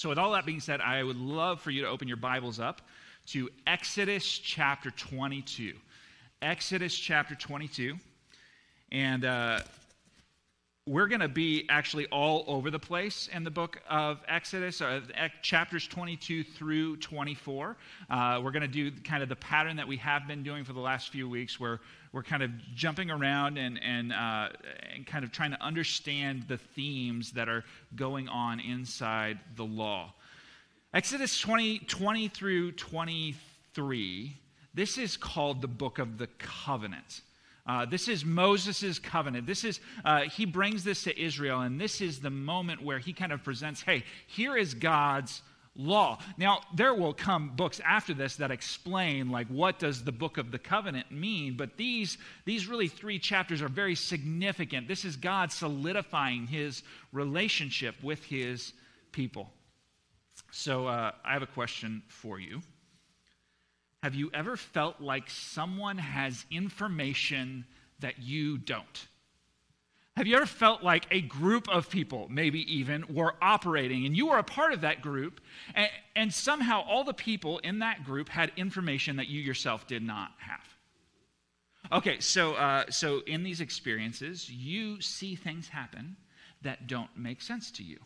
So, with all that being said, I would love for you to open your Bibles up to Exodus chapter 22. Exodus chapter 22. And uh, we're going to be actually all over the place in the book of Exodus, uh, chapters 22 through 24. Uh, we're going to do kind of the pattern that we have been doing for the last few weeks, where we're kind of jumping around and, and, uh, and kind of trying to understand the themes that are going on inside the law. Exodus 20, 20 through 23, this is called the book of the covenant. Uh, this is Moses' covenant. This is, uh, he brings this to Israel, and this is the moment where he kind of presents hey, here is God's law. Now, there will come books after this that explain, like, what does the book of the covenant mean? But these, these really three chapters are very significant. This is God solidifying his relationship with his people. So, uh, I have a question for you. Have you ever felt like someone has information that you don't? Have you ever felt like a group of people, maybe even, were operating and you were a part of that group, and, and, somehow all the people in that group had information that you yourself did not have? Okay, so, uh, so in these experiences, you see things happen that don't make sense to you.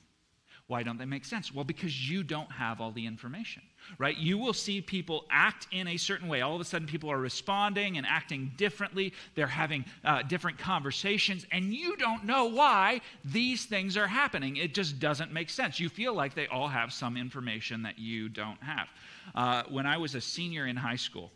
Why don't they make sense? Well, because you don't have all the information, right? You will see people act in a certain way. All of a sudden, people are responding and acting differently. They're having uh, different conversations, and you don't know why these things are happening. It just doesn't make sense. You feel like they all have some information that you don't have. Uh, when I was a senior in high school,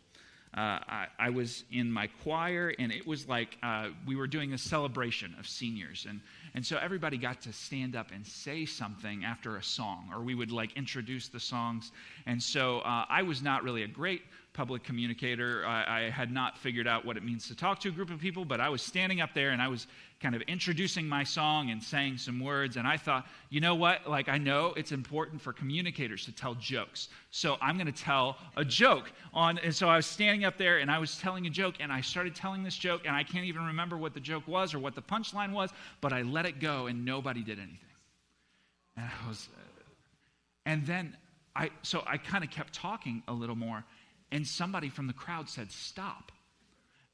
uh, I, I, was in my choir, and it was like uh, we were doing a celebration of seniors. And and so everybody got to stand up and say something after a song, or we would like introduce the songs. And so uh, I was not really a great public communicator. I, I, had not figured out what it means to talk to a group of people, but I was standing up there and I was kind of introducing my song and saying some words. And I thought, you know what? Like, I know it's important for communicators to tell jokes. So I'm going to tell a joke. On, and so I was standing up there and I was telling a joke, and I started telling this joke, and I can't even remember what the joke was or what the punchline was, but I let it go, and nobody did anything. And I was, uh, and then I, so I kind of kept talking a little more and somebody from the crowd said, Stop.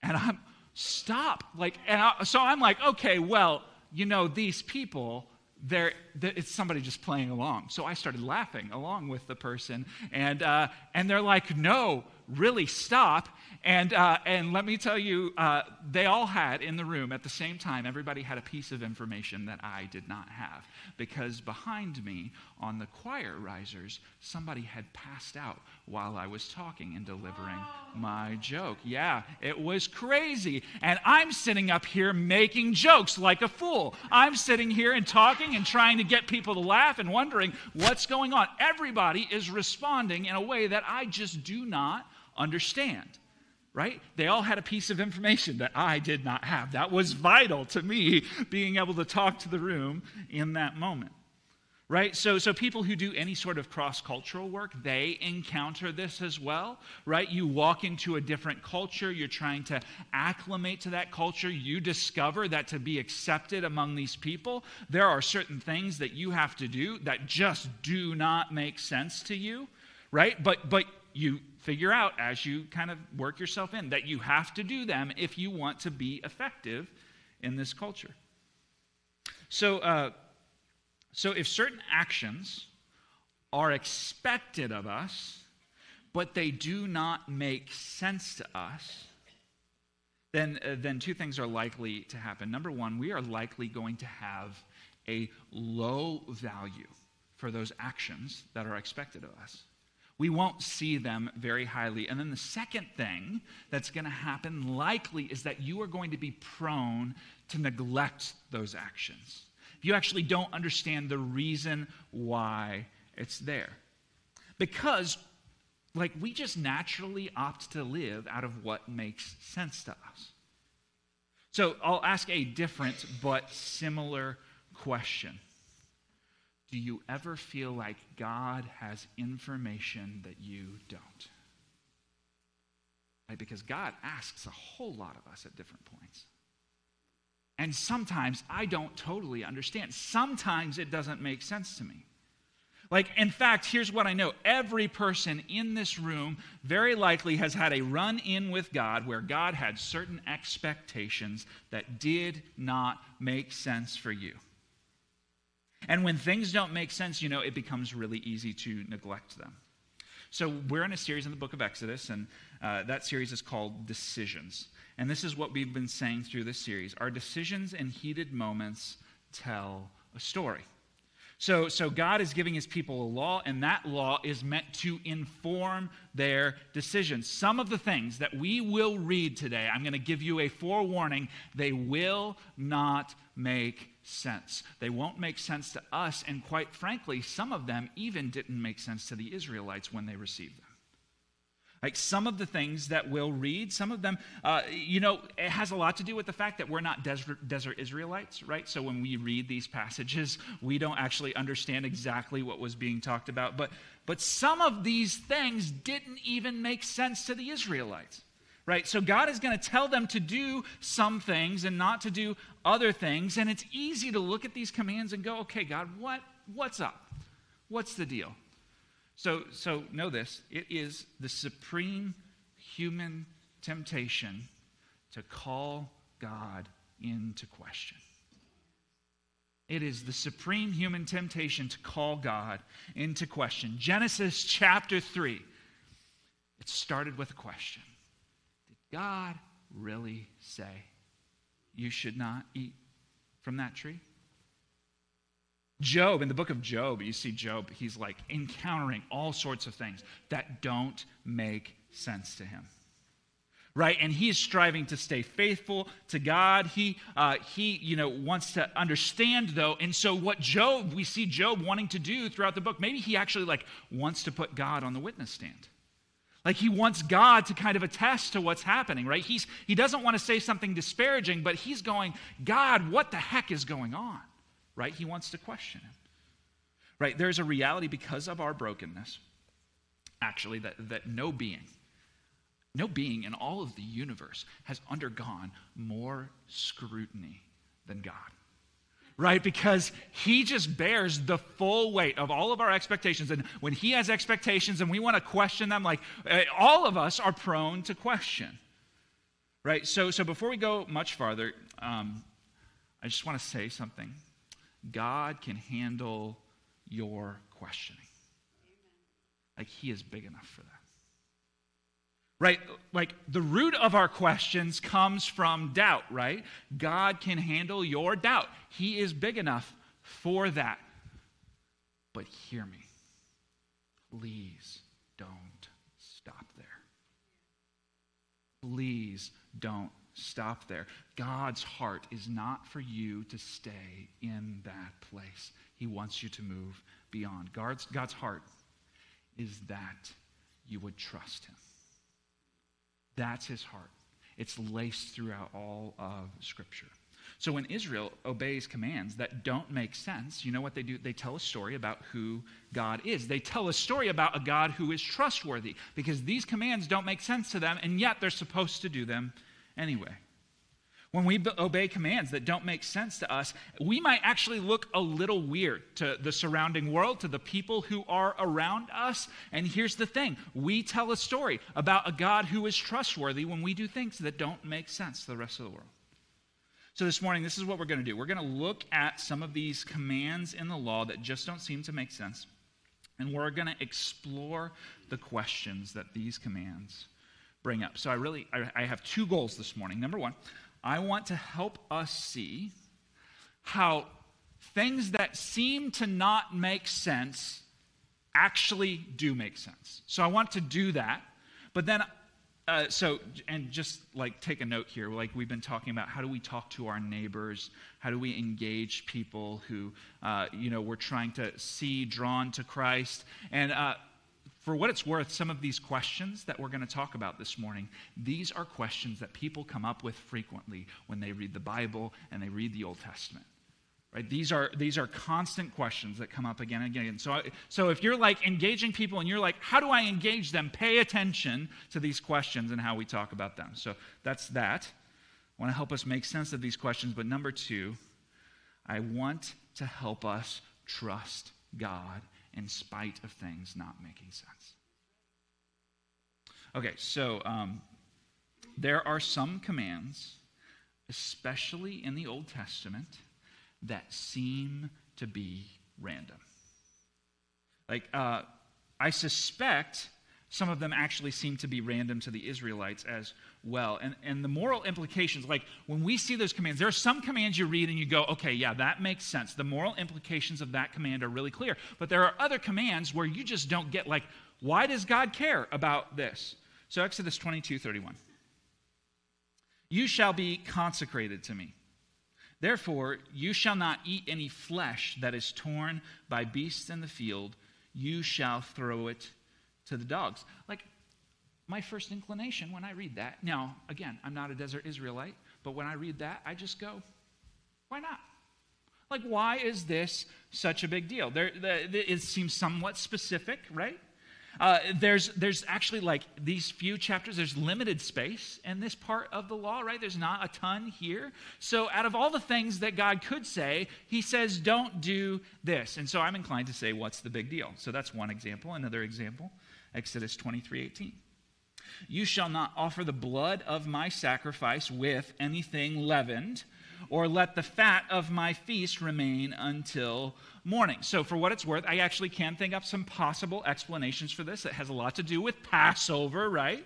And I'm, Stop. Like, and I, so I'm like, Okay, well, you know, these people, they're, it's somebody just playing along. So I started laughing along with the person, and, uh, and they're like, No, really stop. And, uh, and let me tell you, uh, they all had in the room at the same time, everybody had a piece of information that I did not have. Because behind me on the choir risers, somebody had passed out while I was talking and delivering my joke. Yeah, it was crazy. And I'm sitting up here making jokes like a fool. I'm sitting here and talking and trying to get people to laugh and wondering what's going on. Everybody is responding in a way that I just do not understand right? They all had a piece of information that I did not have. That was vital to me being able to talk to the room in that moment. Right? So, so people who do any sort of cross cultural work, they encounter this as well, right? You walk into a different culture, you're trying to acclimate to that culture, you discover that to be accepted among these people, there are certain things that you have to do that just do not make sense to you, right? But, but you figure out as you kind of work yourself in that you have to do them if you want to be effective in this culture. So, uh, so if certain actions are expected of us, but they do not make sense to us, then, uh, then two things are likely to happen. Number one, we are likely going to have a low value for those actions that are expected of us we won't see them very highly. And then the second thing that's going to happen likely is that you are going to be prone to neglect those actions. If you actually don't understand the reason why it's there. Because, like, we just naturally opt to live out of what makes sense to us. So I'll ask a different but similar question. Do you ever feel like God has information that you don't? Right? Because God asks a whole lot of us at different points. And sometimes I don't totally understand. Sometimes it doesn't make sense to me. Like, in fact, here's what I know every person in this room very likely has had a run in with God where God had certain expectations that did not make sense for you. And when things don't make sense, you know, it becomes really easy to neglect them. So, we're in a series in the book of Exodus, and uh, that series is called Decisions. And this is what we've been saying through this series. Our decisions and heated moments tell a story. So, so God is giving his people a law, and that law is meant to inform their decisions. Some of the things that we will read today, I'm going to give you a forewarning, they will not make sense. They won't make sense to us, and quite frankly, some of them even didn't make sense to the Israelites when they received them. Like some of the things that we'll read, some of them, uh, you know, it has a lot to do with the fact that we're not desert, desert Israelites, right? So when we read these passages, we don't actually understand exactly what was being talked about. But, but some of these things didn't even make sense to the Israelites, right? So God is going to tell them to do some things and not to do other things. And it's easy to look at these commands and go, okay, God, what, what's up? What's the deal? So, so know this it is the supreme human temptation to call God into question. It is the supreme human temptation to call God into question. Genesis chapter 3, it started with a question God really say you should not eat from that tree? Job, in the book of Job, you see Job, he's like encountering all sorts of things that don't make sense to him. Right? And he's striving to stay faithful to God. He, uh, he, you know, wants to understand, though. And so, what Job, we see Job wanting to do throughout the book, maybe he actually, like, wants to put God on the witness stand. Like he wants God to kind of attest to what's happening, right? He's, he doesn't want to say something disparaging, but he's going, God, what the heck is going on? right? He wants to question him. Right? There's a reality because of our brokenness, actually, that, that no being, no being in all of the universe has undergone more scrutiny than God. Right? Because he just bears the full weight of all of our expectations. And when he has expectations and we want to question them, like eh, all of us are prone to question. Right? So, so before we go much farther, um, I just want to say something. God can handle your questioning. Like, He is big enough for that. Right? Like, the root of our questions comes from doubt, right? God can handle your doubt. He is big enough for that. But hear me. Please don't stop there. Please don't stop there. God's heart is not for you to stay in that place. He wants you to move beyond. God's, God's heart is that you would trust Him. That's His heart. It's laced throughout all of Scripture. So when Israel obeys commands that don't make sense, you know what they do? They tell a story about who God is. They tell a story about a God who is trustworthy because these commands don't make sense to them, and yet they're supposed to do them anyway. When we obey commands that don't make sense to us, we might actually look a little weird to the surrounding world, to the people who are around us. And here's the thing we tell a story about a God who is trustworthy when we do things that don't make sense to the rest of the world. So, this morning, this is what we're going to do. We're going to look at some of these commands in the law that just don't seem to make sense. And we're going to explore the questions that these commands bring up. So I really I, have two goals this morning. Number one, I want to help us see how things that seem to not make sense actually do make sense. So I want to do that. But then uh, so and just like take a note here like we've been talking about how do we talk to our neighbors how do we engage people who uh, you know we're trying to see drawn to christ and uh, for what it's worth, some of these questions that we're going to talk about this morning, these are questions that people come up with frequently when they read the Bible and they read the Old Testament. Right? These are these are constant questions that come up again and again. So, so if you're like engaging people and you're like, how do I engage them? Pay attention to these questions and how we talk about them. So that's that. I want to help us make sense of these questions. But number two, I want to help us trust God in spite of things not making sense. Okay, so um, there are some commands, especially in the Old Testament, that seem to be random. Like, uh, I suspect some of them actually seem to be random to the Israelites as well. And, and the moral implications, like when we see those commands, there are some commands you read and you go, okay, yeah, that makes sense. The moral implications of that command are really clear. But there are other commands where you just don't get, like, why does God care about this? So, Exodus 22 31. You shall be consecrated to me. Therefore, you shall not eat any flesh that is torn by beasts in the field. You shall throw it to the dogs. Like, my first inclination when I read that, now, again, I'm not a desert Israelite, but when I read that, I just go, why not? Like, why is this such a big deal? There, the, it seems somewhat specific, right? Uh, there's, there's actually like these few chapters, there's limited space in this part of the law, right? There's not a ton here. So, out of all the things that God could say, he says, don't do this. And so I'm inclined to say, what's the big deal? So, that's one example. Another example, Exodus 23 18. You shall not offer the blood of my sacrifice with anything leavened or let the fat of my feast remain until morning. So, for what it's worth, I actually can think up some possible explanations for this that has a lot to do with Passover, right?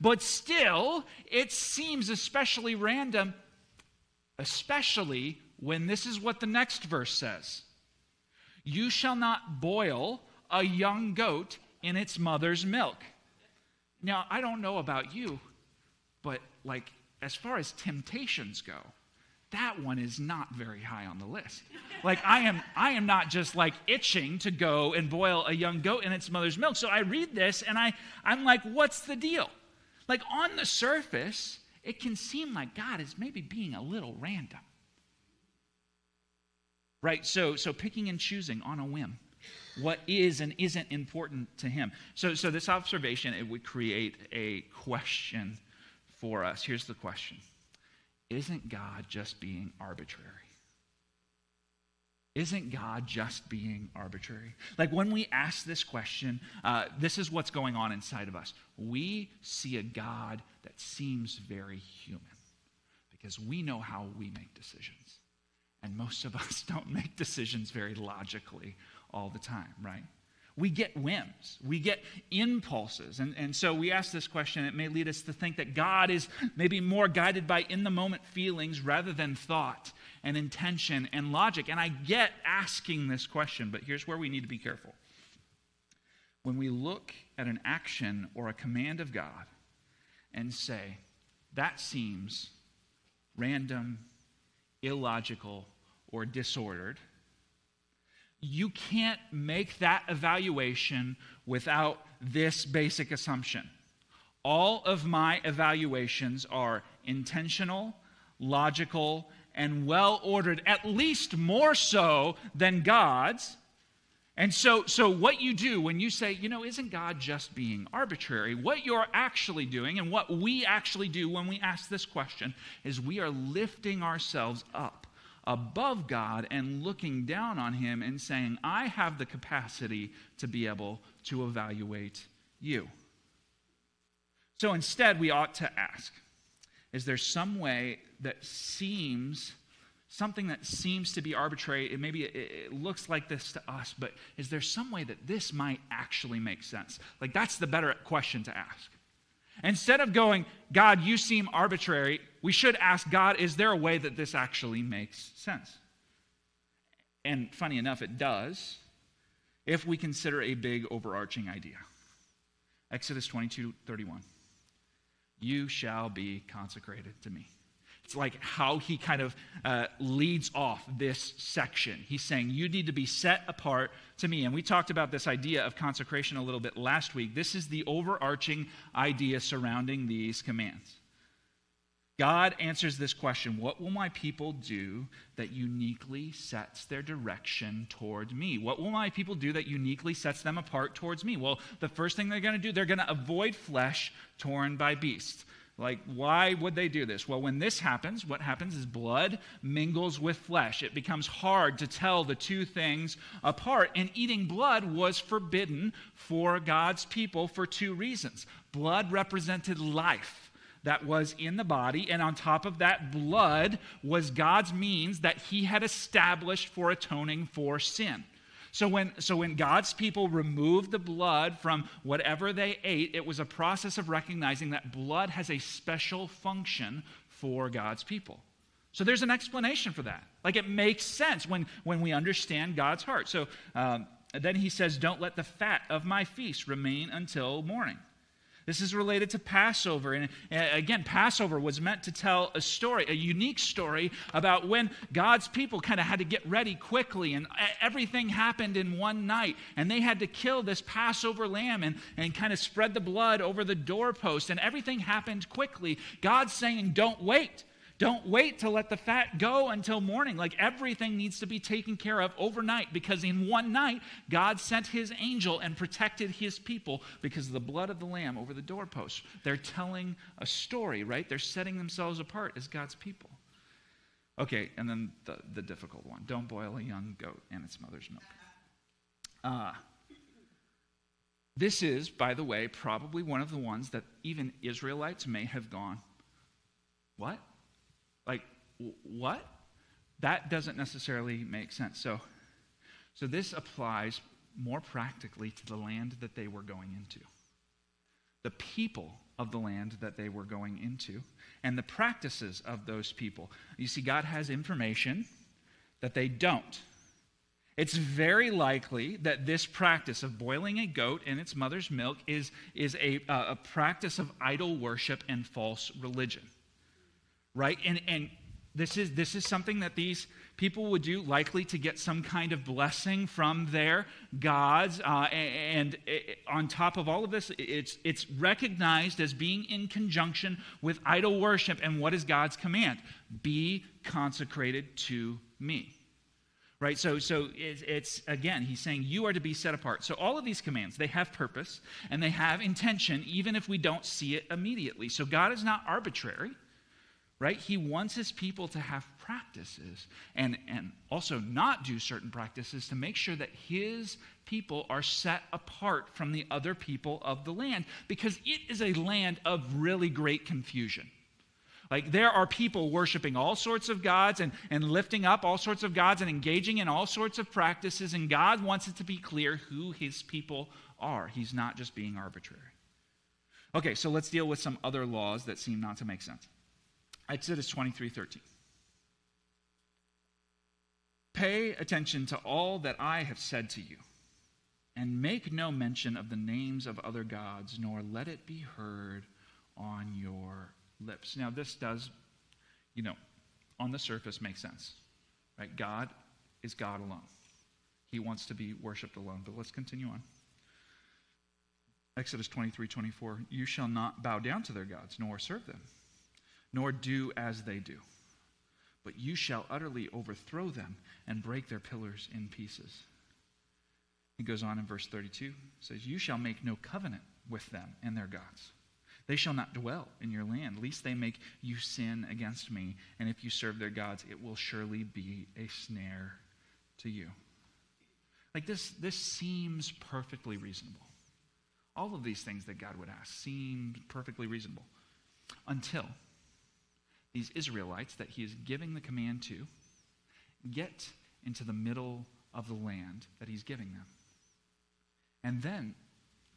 But still, it seems especially random, especially when this is what the next verse says You shall not boil a young goat in its mother's milk. Now, I don't know about you, but like as far as temptations go, that one is not very high on the list. Like I am I am not just like itching to go and boil a young goat in its mother's milk. So I read this and I I'm like what's the deal? Like on the surface, it can seem like God is maybe being a little random. Right? So so picking and choosing on a whim what is and isn't important to him. So so this observation it would create a question for us. Here's the question isn't God just being arbitrary? Isn't God just being arbitrary? Like when we ask this question, uh, this is what's going on inside of us. We see a God that seems very human because we know how we make decisions. And most of us don't make decisions very logically all the time, right? we get whims, we get impulses. And, and so we ask this question. It may lead us to think that God is maybe more guided by in the moment feelings rather than thought and intention and logic. And I get asking this question, but here's where we need to be careful. When we look at an action or a command of God and say, that seems random, illogical, or disordered you can't make that evaluation without this basic assumption. All of my evaluations are intentional, logical, and well ordered, at least more so than God's. And so, so, what you do when you say, you know, isn't God just being arbitrary? What you're actually doing, and what we actually do when we ask this question, is we are lifting ourselves up above God and looking down on him and saying, I have the capacity to be able to evaluate you. So instead, we ought to ask Is there some way that seems, something that seems to be arbitrary, It maybe it, it looks like this to us, but is there some way that this might actually make sense? Like, that's the better question to ask. Instead of going, God, you seem arbitrary, we should ask God, is there a way that this actually makes sense? And funny enough, it does if we consider a big overarching idea. Exodus 22 31. You shall be consecrated to me. It's like how he kind of uh, leads off this section. He's saying, You need to be set apart to me. And we talked about this idea of consecration a little bit last week. This is the overarching idea surrounding these commands. God answers this question What will my people do that uniquely sets their direction toward me? What will my people do that uniquely sets them apart towards me? Well, the first thing they're going to do, they're going to avoid flesh torn by beasts. Like, why would they do this? Well, when this happens, what happens is blood mingles with flesh. It becomes hard to tell the two things apart. And eating blood was forbidden for God's people for two reasons. Blood represented life that was in the body, and on top of that, blood was God's means that He had established for atoning for sin. So when, so when God's people removed the blood from whatever they ate, it was a process of recognizing that blood has a special function for God's people. So there's an explanation for that. Like it makes sense when, when we understand God's heart. So um, then he says, Don't let the fat of my feast remain until morning. This is related to Passover. And uh, again, Passover was meant to tell a story, a unique story about when God's people kind of had to get ready quickly and everything happened in one night. And they had to kill this Passover lamb and, and kind of spread the blood over the doorpost. And everything happened quickly. God's saying, don't wait. Don't wait to let the fat go until morning. Like everything needs to be taken care of overnight because in one night, God sent his angel and protected his people because of the blood of the lamb over the doorpost. They're telling a story, right? They're setting themselves apart as God's people. Okay, and then the, the difficult one don't boil a young goat in its mother's milk. Uh, this is, by the way, probably one of the ones that even Israelites may have gone, What? What? That doesn't necessarily make sense. So, so this applies more practically to the land that they were going into, the people of the land that they were going into, and the practices of those people. You see, God has information that they don't. It's very likely that this practice of boiling a goat in its mother's milk is, is a, a practice of idol worship and false religion right? And, and this, is, this is something that these people would do, likely to get some kind of blessing from their gods. Uh, and, on top of all of this, it's, it's recognized as being in conjunction with idol worship. And what is God's command? Be consecrated to me right so so it's, it's, again he's saying you are to be set apart so all of these commands they have purpose and they have intention even if we don't see it immediately so god is not arbitrary right? He wants his people to have practices and, and also not do certain practices to make sure that his people are set apart from the other people of the land because it is a land of really great confusion. Like there are people worshiping all sorts of gods and, and lifting up all sorts of gods and engaging in all sorts of practices, and God wants it to be clear who his people are. He's not just being arbitrary. Okay, so let's deal with some other laws that seem not to make sense. Exodus 23 13. Pay attention to all that I have said to you, and make no mention of the names of other gods, nor let it be heard on your lips. Now, this does, you know, on the surface make sense, right? God is God alone. He wants to be worshiped alone. But let's continue on. Exodus 23 24. You shall not bow down to their gods, nor serve them nor do as they do. But you shall utterly overthrow them and break their pillars in pieces. He goes on in verse 32 says, You shall make no covenant with them and their gods. They shall not dwell in your land, lest they make you sin against me. And if you serve their gods, it will surely be a snare to you. Like this, this seems perfectly reasonable. All of these things that God would ask seemed perfectly reasonable until these Israelites that he is giving the command to get into the middle of the land that he's giving them. And then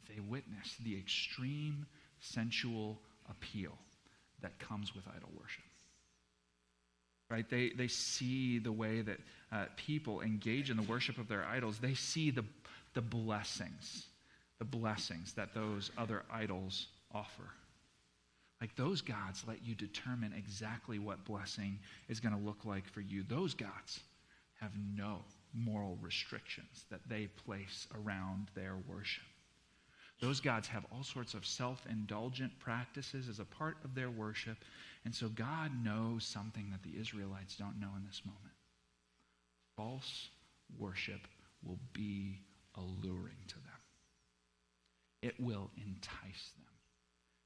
they witness the extreme sensual appeal that comes with idol worship. Right? They, they see the way that uh, people engage in the worship of their idols. They see the, the blessings, the blessings that those other idols offer. Like those gods let you determine exactly what blessing is going to look like for you. Those gods have no moral restrictions that they place around their worship. Those gods have all sorts of self indulgent practices as a part of their worship. And so God knows something that the Israelites don't know in this moment. False worship will be alluring to them, it will entice them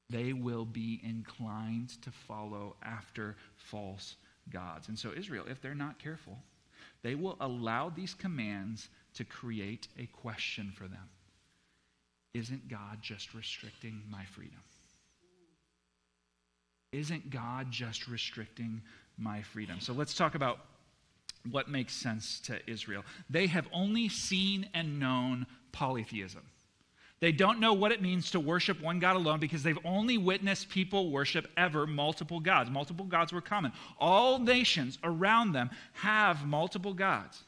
they will be inclined to follow after false gods. And so, Israel, if they're not careful, they will allow these commands to create a question for them Isn't God just restricting my freedom? Isn't God just restricting my freedom? So let's talk about what makes sense to Israel. They have only seen and known polytheism. They don't know what it means to worship one God alone because they've only witnessed people worship ever multiple gods. Multiple gods were common. All nations around them have multiple gods.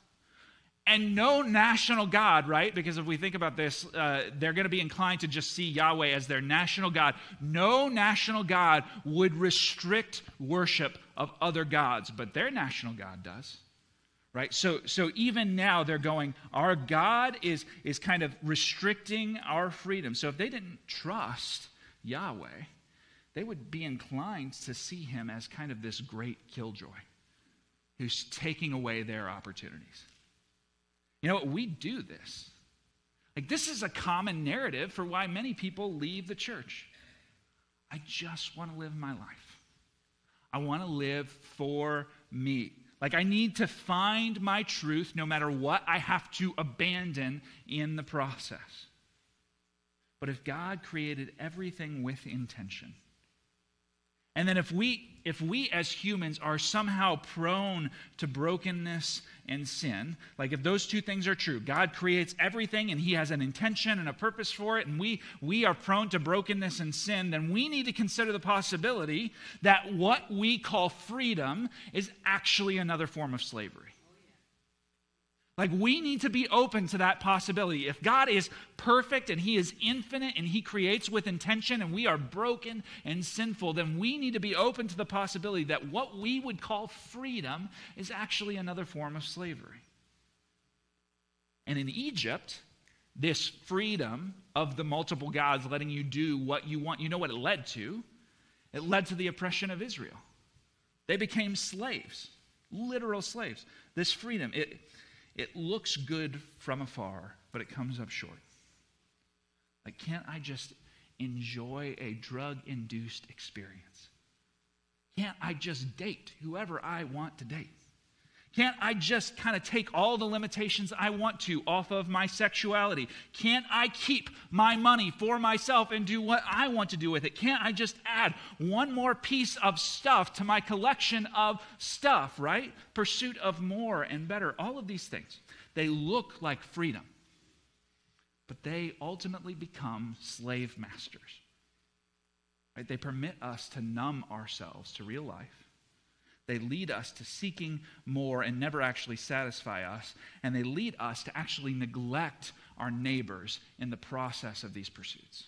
And no national God, right? Because if we think about this, uh, they're going to be inclined to just see Yahweh as their national God. No national God would restrict worship of other gods, but their national God does right? So so even now they're going our god is is kind of restricting our freedom. So if they didn't trust yahweh they would be inclined to see him as kind of this great killjoy who's taking away their opportunities. You know what? we do this. Like this is a common narrative for why many people leave the church. I just want to live my life. I want to live for me like, I need to find my truth no matter what I have to abandon in the process. But if God created everything with intention, and then if we if we as humans are somehow prone to brokenness and sin, like if those two things are true, God creates everything and he has an intention and a purpose for it and we we are prone to brokenness and sin, then we need to consider the possibility that what we call freedom is actually another form of slavery. Like, we need to be open to that possibility. If God is perfect and He is infinite and He creates with intention and we are broken and sinful, then we need to be open to the possibility that what we would call freedom is actually another form of slavery. And in Egypt, this freedom of the multiple gods letting you do what you want, you know what it led to? It led to the oppression of Israel. They became slaves, literal slaves. This freedom, it it looks good from afar, but it comes up short. Like, can't I just enjoy a drug induced experience? Can't I just date whoever I want to date? Can't I just kind of take all the limitations I want to off of my sexuality? Can't I keep my money for myself and do what I want to do with it? Can't I just add one more piece of stuff to my collection of stuff, right? Pursuit of more and better. All of these things. They look like freedom, but they ultimately become slave masters. Right? They permit us to numb ourselves to real life they lead us to seeking more and never actually satisfy us. And they lead us to actually neglect our neighbors in the process of these pursuits.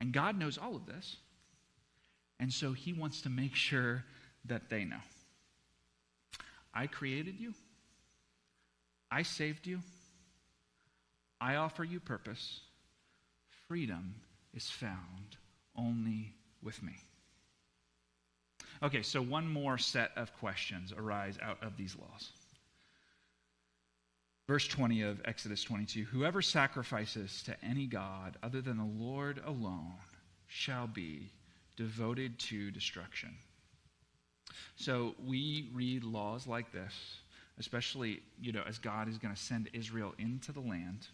And God knows all of this. And so he wants to make sure that they know. I created you. I saved you. I offer you purpose. Freedom is found only with me. Okay, so one more set of questions arise out of these laws. Verse 20 of Exodus 22 Whoever sacrifices to any God other than the Lord alone shall be devoted to destruction. So we read laws like this, especially, you know, as God is going to send Israel into the land.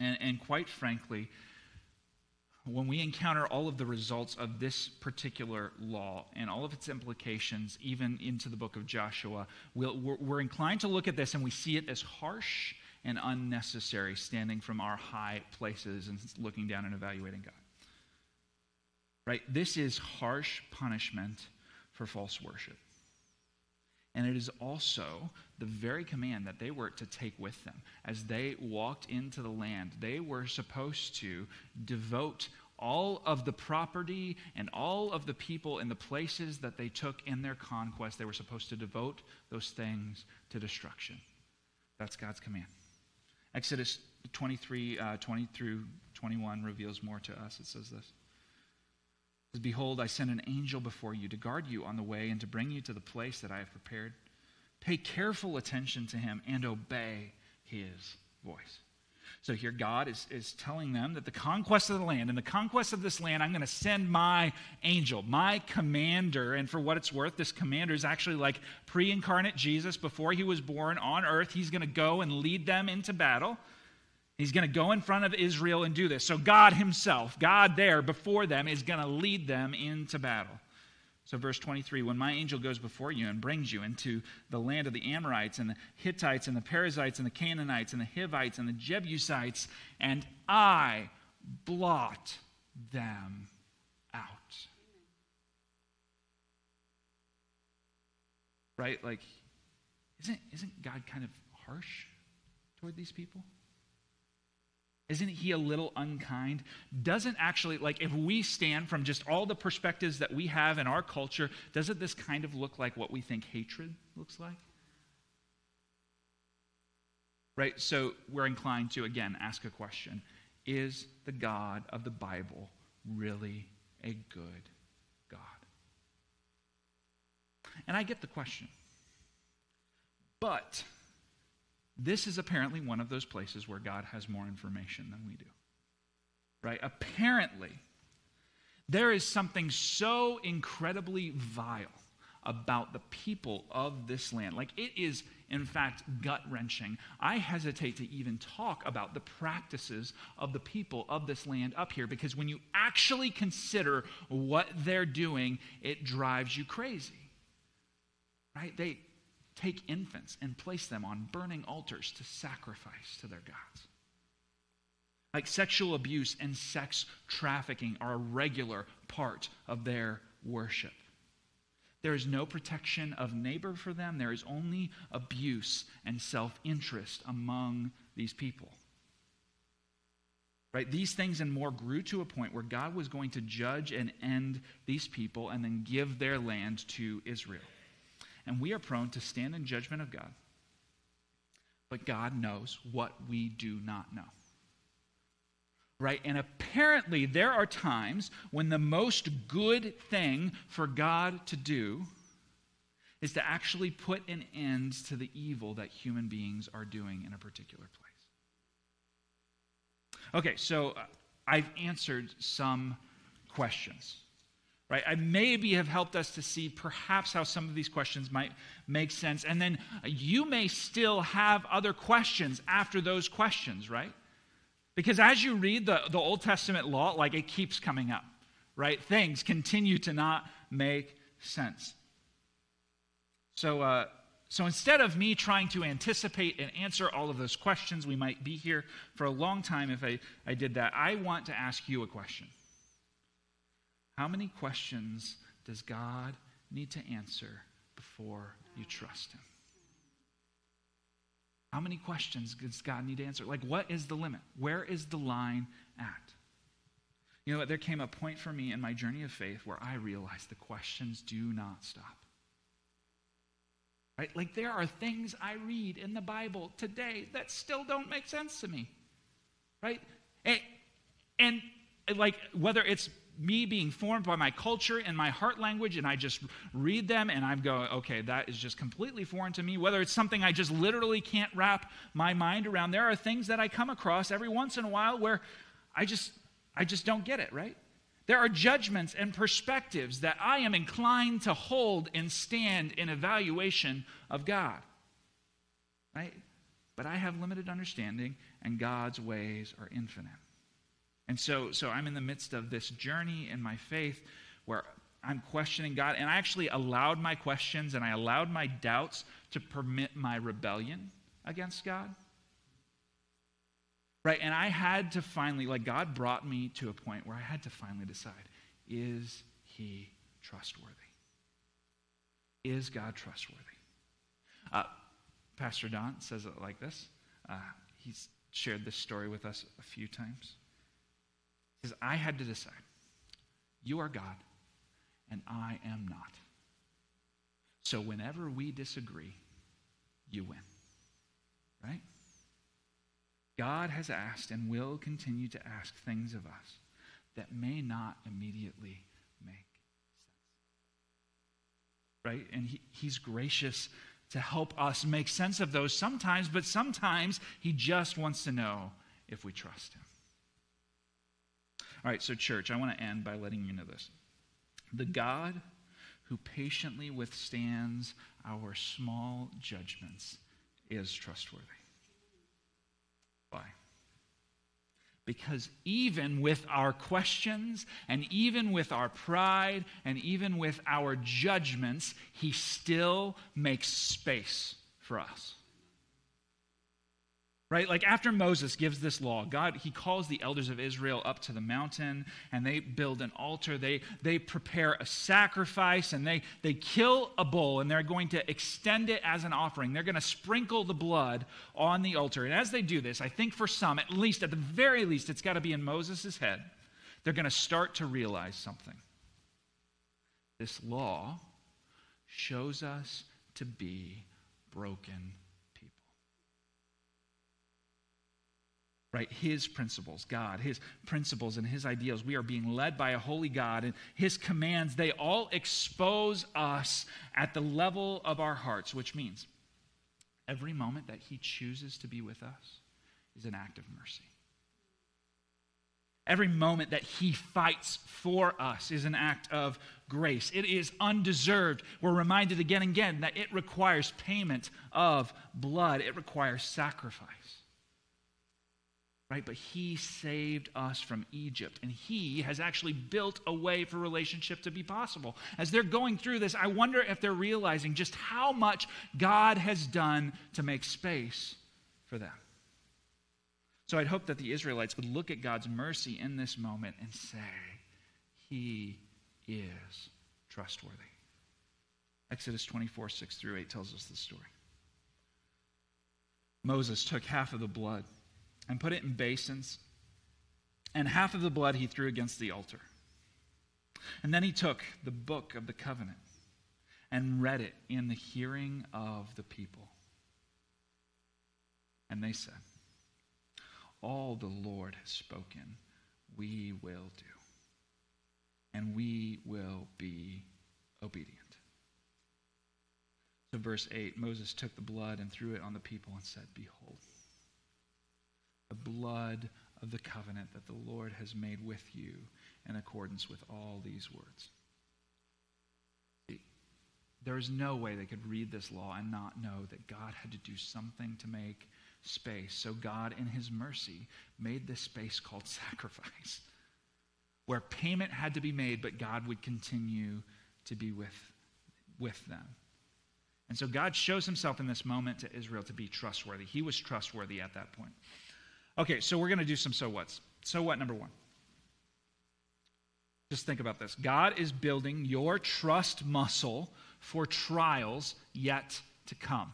And, and quite frankly, when we encounter all of the results of this particular law and all of its implications, even into the book of Joshua, we we we're inclined to look at this and we see it as harsh and unnecessary, standing from our high places and looking down and evaluating God. Right? This is harsh punishment for false worship. And it is also the very command that they were to take with them. As they walked into the land, they were supposed to devote all of the property and all of the people and the places that they took in their conquest, they were supposed to devote those things to destruction. That's God's command. Exodus 23, uh, 20 through 21 reveals more to us. It says this. Says, Behold, I send an angel before you to guard you on the way and to bring you to the place that I have prepared. Pay careful attention to him and obey his voice. So here God is, is telling them that the conquest of the land, and the conquest of this land, I'm going to send my angel, my commander. And for what it's worth, this commander is actually like pre incarnate Jesus before he was born on earth. He's going to go and lead them into battle. He's going to go in front of Israel and do this. So God himself, God there before them, is going to lead them into battle. So, verse 23 When my angel goes before you and brings you into the land of the Amorites and the Hittites and the Perizzites and the Canaanites and the Hivites and the Jebusites, and I blot them out. Right? Like, isn't, isn't God kind of harsh toward these people? Isn't he a little unkind? Doesn't actually, like, if we stand from just all the perspectives that we have in our culture, doesn't this kind of look like what we think hatred looks like? Right? So we're inclined to, again, ask a question Is the God of the Bible really a good God? And I get the question. But this is apparently one of those places where God has more information than we do. Right? Apparently, there is something so incredibly vile about the people of this land. Like, it is, in fact, gut wrenching. I hesitate to even talk about the practices of the people of this land up here because when you actually consider what they're doing, it drives you crazy. Right? They, take infants and place them on burning altars to sacrifice to their gods. Like sexual abuse and sex trafficking are a regular part of their worship. There is no protection of neighbor for them. There is only abuse and self interest among these people. Right? These things and more grew to a point where God was going to judge and end these people and then give their land to Israel and we are prone to stand in judgment of God. But God knows what we do not know. Right? And apparently, there are times when the most good thing for God to do is to actually put an end to the evil that human beings are doing in a particular place. Okay, so uh, I've answered some questions right? I maybe have helped us to see perhaps how some of these questions might make sense. And then you may still have other questions after those questions, right? Because as you read the, the Old Testament law, like it keeps coming up, right? Things continue to not make sense. So, uh, so instead of me trying to anticipate and answer all of those questions, we might be here for a long time if I, I did that. I want to ask you a question. How many questions does God need to answer before you trust Him? How many questions does God need to answer? Like, what is the limit? Where is the line at? You know what? There came a point for me in my journey of faith where I realized the questions do not stop. Right? Like, there are things I read in the Bible today that still don't make sense to me. Right? And, and like, whether it's me being formed by my culture and my heart language, and I just read them and I'm going, okay, that is just completely foreign to me. Whether it's something I just literally can't wrap my mind around, there are things that I come across every once in a while where I just, I just don't get it, right? There are judgments and perspectives that I am inclined to hold and stand in evaluation of God, right? But I have limited understanding, and God's ways are infinite. And so, so I'm in the midst of this journey in my faith where I'm questioning God, and I actually allowed my questions and I allowed my doubts to permit my rebellion against God. Right? And I had to finally, like, God brought me to a point where I had to finally decide is he trustworthy? Is God trustworthy? Uh, Pastor Don says it like this. Uh, he's shared this story with us a few times. Because I had to decide you are God, and I am not. So whenever we disagree, you win. Right? God has asked and will continue to ask things of us that may not immediately make sense. Right? And he, He's gracious to help us make sense of those sometimes, but sometimes He just wants to know if we trust him. All right, so, church, I want to end by letting you know this. The God who patiently withstands our small judgments is trustworthy. Why? Because even with our questions, and even with our pride, and even with our judgments, He still makes space for us. Right? Like after Moses gives this law, God, he calls the elders of Israel up to the mountain and they build an altar. They, they prepare a sacrifice and they, they kill a bull and they're going to extend it as an offering. They're going to sprinkle the blood on the altar. And as they do this, I think for some, at least, at the very least, it's got to be in Moses' head, they're going to start to realize something. This law shows us to be broken right? His principles, God, His principles and His ideals. We are being led by a holy God, and His commands, they all expose us at the level of our hearts, which means every moment that He chooses to be with us is an act of mercy. Every moment that he fights for us is an act of grace. It is undeserved. We're reminded again and again that it requires payment of blood, it requires sacrifice right? But he saved us from Egypt, and he has actually built a way for relationship to be possible. As they're going through this, I wonder if they're realizing just how much God has done to make space for them. So I'd hope that the Israelites would look at God's mercy in this moment and say, He is trustworthy. Exodus 24, 6 through 8 tells us the story. Moses took half of the blood and put it in basins, and half of the blood he threw against the altar. And then he took the book of the covenant and read it in the hearing of the people. And they said, All the Lord has spoken, we will do, and we will be obedient. So, verse 8 Moses took the blood and threw it on the people and said, Behold, the blood of the covenant that the Lord has made with you in accordance with all these words. there is no way they could read this law and not know that God had to do something to make space. So God, in his mercy, made this space called sacrifice, where payment had to be made, but God would continue to be with, with them. And so God shows himself in this moment to Israel to be trustworthy. He was trustworthy at that point. Okay, so we're going to do some so whats. So what, number one? Just think about this God is building your trust muscle for trials yet to come.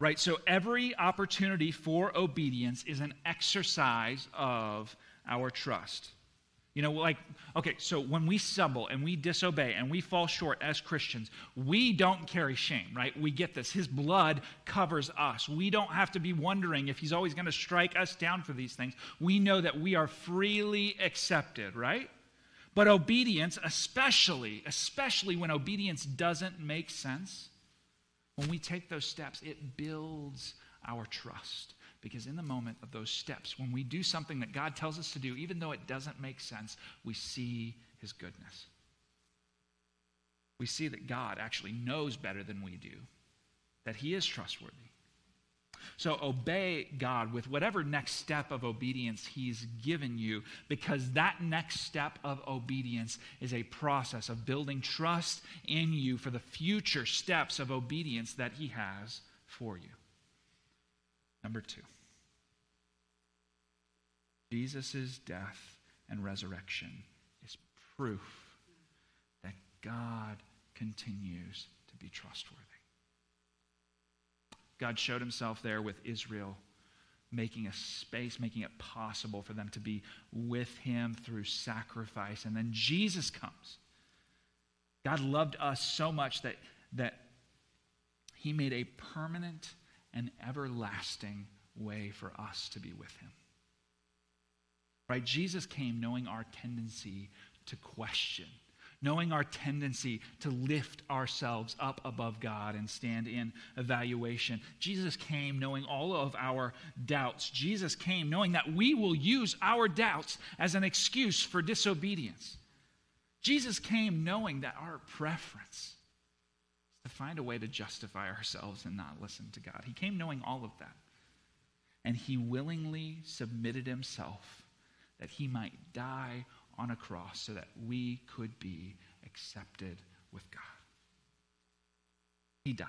Right? So every opportunity for obedience is an exercise of our trust. You know, like, okay, so when we stumble and we disobey and we fall short as Christians, we don't carry shame, right? We get this. His blood covers us. We don't have to be wondering if He's always going to strike us down for these things. We know that we are freely accepted, right? But obedience, especially, especially when obedience doesn't make sense, when we take those steps, it builds our trust. Because in the moment of those steps, when we do something that God tells us to do, even though it doesn't make sense, we see his goodness. We see that God actually knows better than we do, that he is trustworthy. So obey God with whatever next step of obedience He's given you, because that next step of obedience is a process of building trust in you for the future steps of obedience that He has for you. Number two, Jesus' death and resurrection is proof that God continues to be trustworthy. God showed himself there with Israel, making a space, making it possible for them to be with him through sacrifice. And then Jesus comes. God loved us so much that, that he made a permanent an everlasting way for us to be with him. Right? Jesus came knowing our tendency to question, knowing our tendency to lift ourselves up above God and stand in evaluation. Jesus came knowing all of our doubts. Jesus came knowing that we will use our doubts as an excuse for disobedience. Jesus came knowing that our preference to find a way to justify ourselves and not listen to God. He came knowing all of that. And he willingly submitted himself that he might die on a cross so that we could be accepted with God. He died.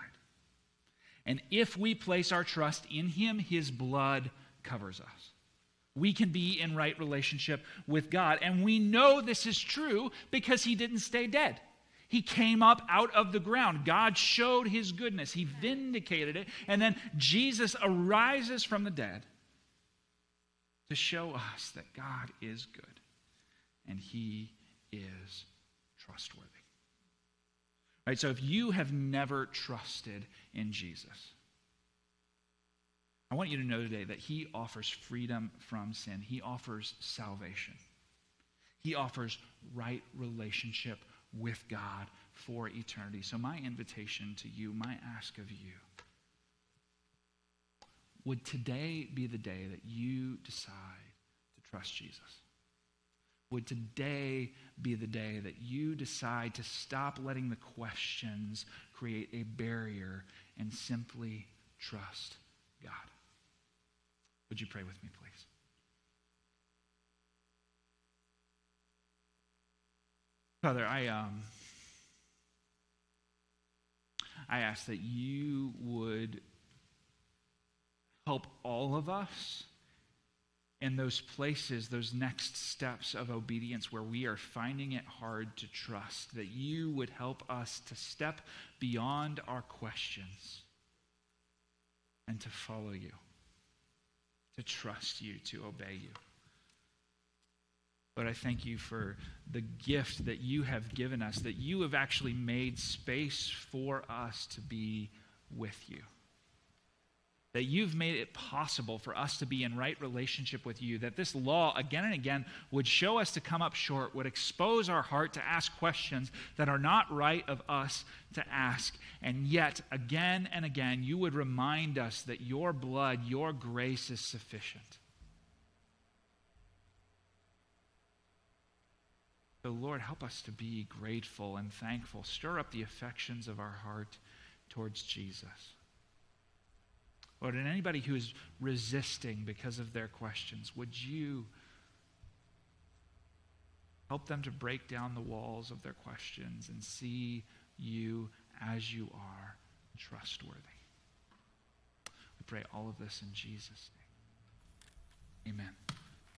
And if we place our trust in him, his blood covers us. We can be in right relationship with God. And we know this is true because he didn't stay dead. He came up out of the ground. God showed his goodness, he vindicated it. And then Jesus arises from the dead to show us that God is good and he is trustworthy. Right? So if you have never trusted in Jesus, I want you to know today that he offers freedom from sin. He offers salvation. He offers right relationship with God for eternity. So my invitation to you, my ask of you, would today be the day that you decide to trust Jesus? Would today be the day that you decide to stop letting the questions create a barrier and simply trust God? Would you pray with me, please? Father, I um, I ask that you would help all of us in those places, those next steps of obedience where we are finding it hard to trust, that you would help us to step beyond our questions and to follow you, to trust you, to obey you. But I thank you for the gift that you have given us, that you have actually made space for us to be with you that you've made it possible for us to be in right relationship with you, that this law again and again would show us to come up short, would expose our heart to ask questions that are not right of us to ask. And yet, again and again, you would remind us that your blood, your grace is sufficient. So, Lord, help us to be grateful and thankful. Stir up the affections of our heart towards Jesus. Lord, and anybody who is resisting because of their questions, would you help them to break down the walls of their questions and see you as you are trustworthy? We pray all of this in Jesus' name. Amen.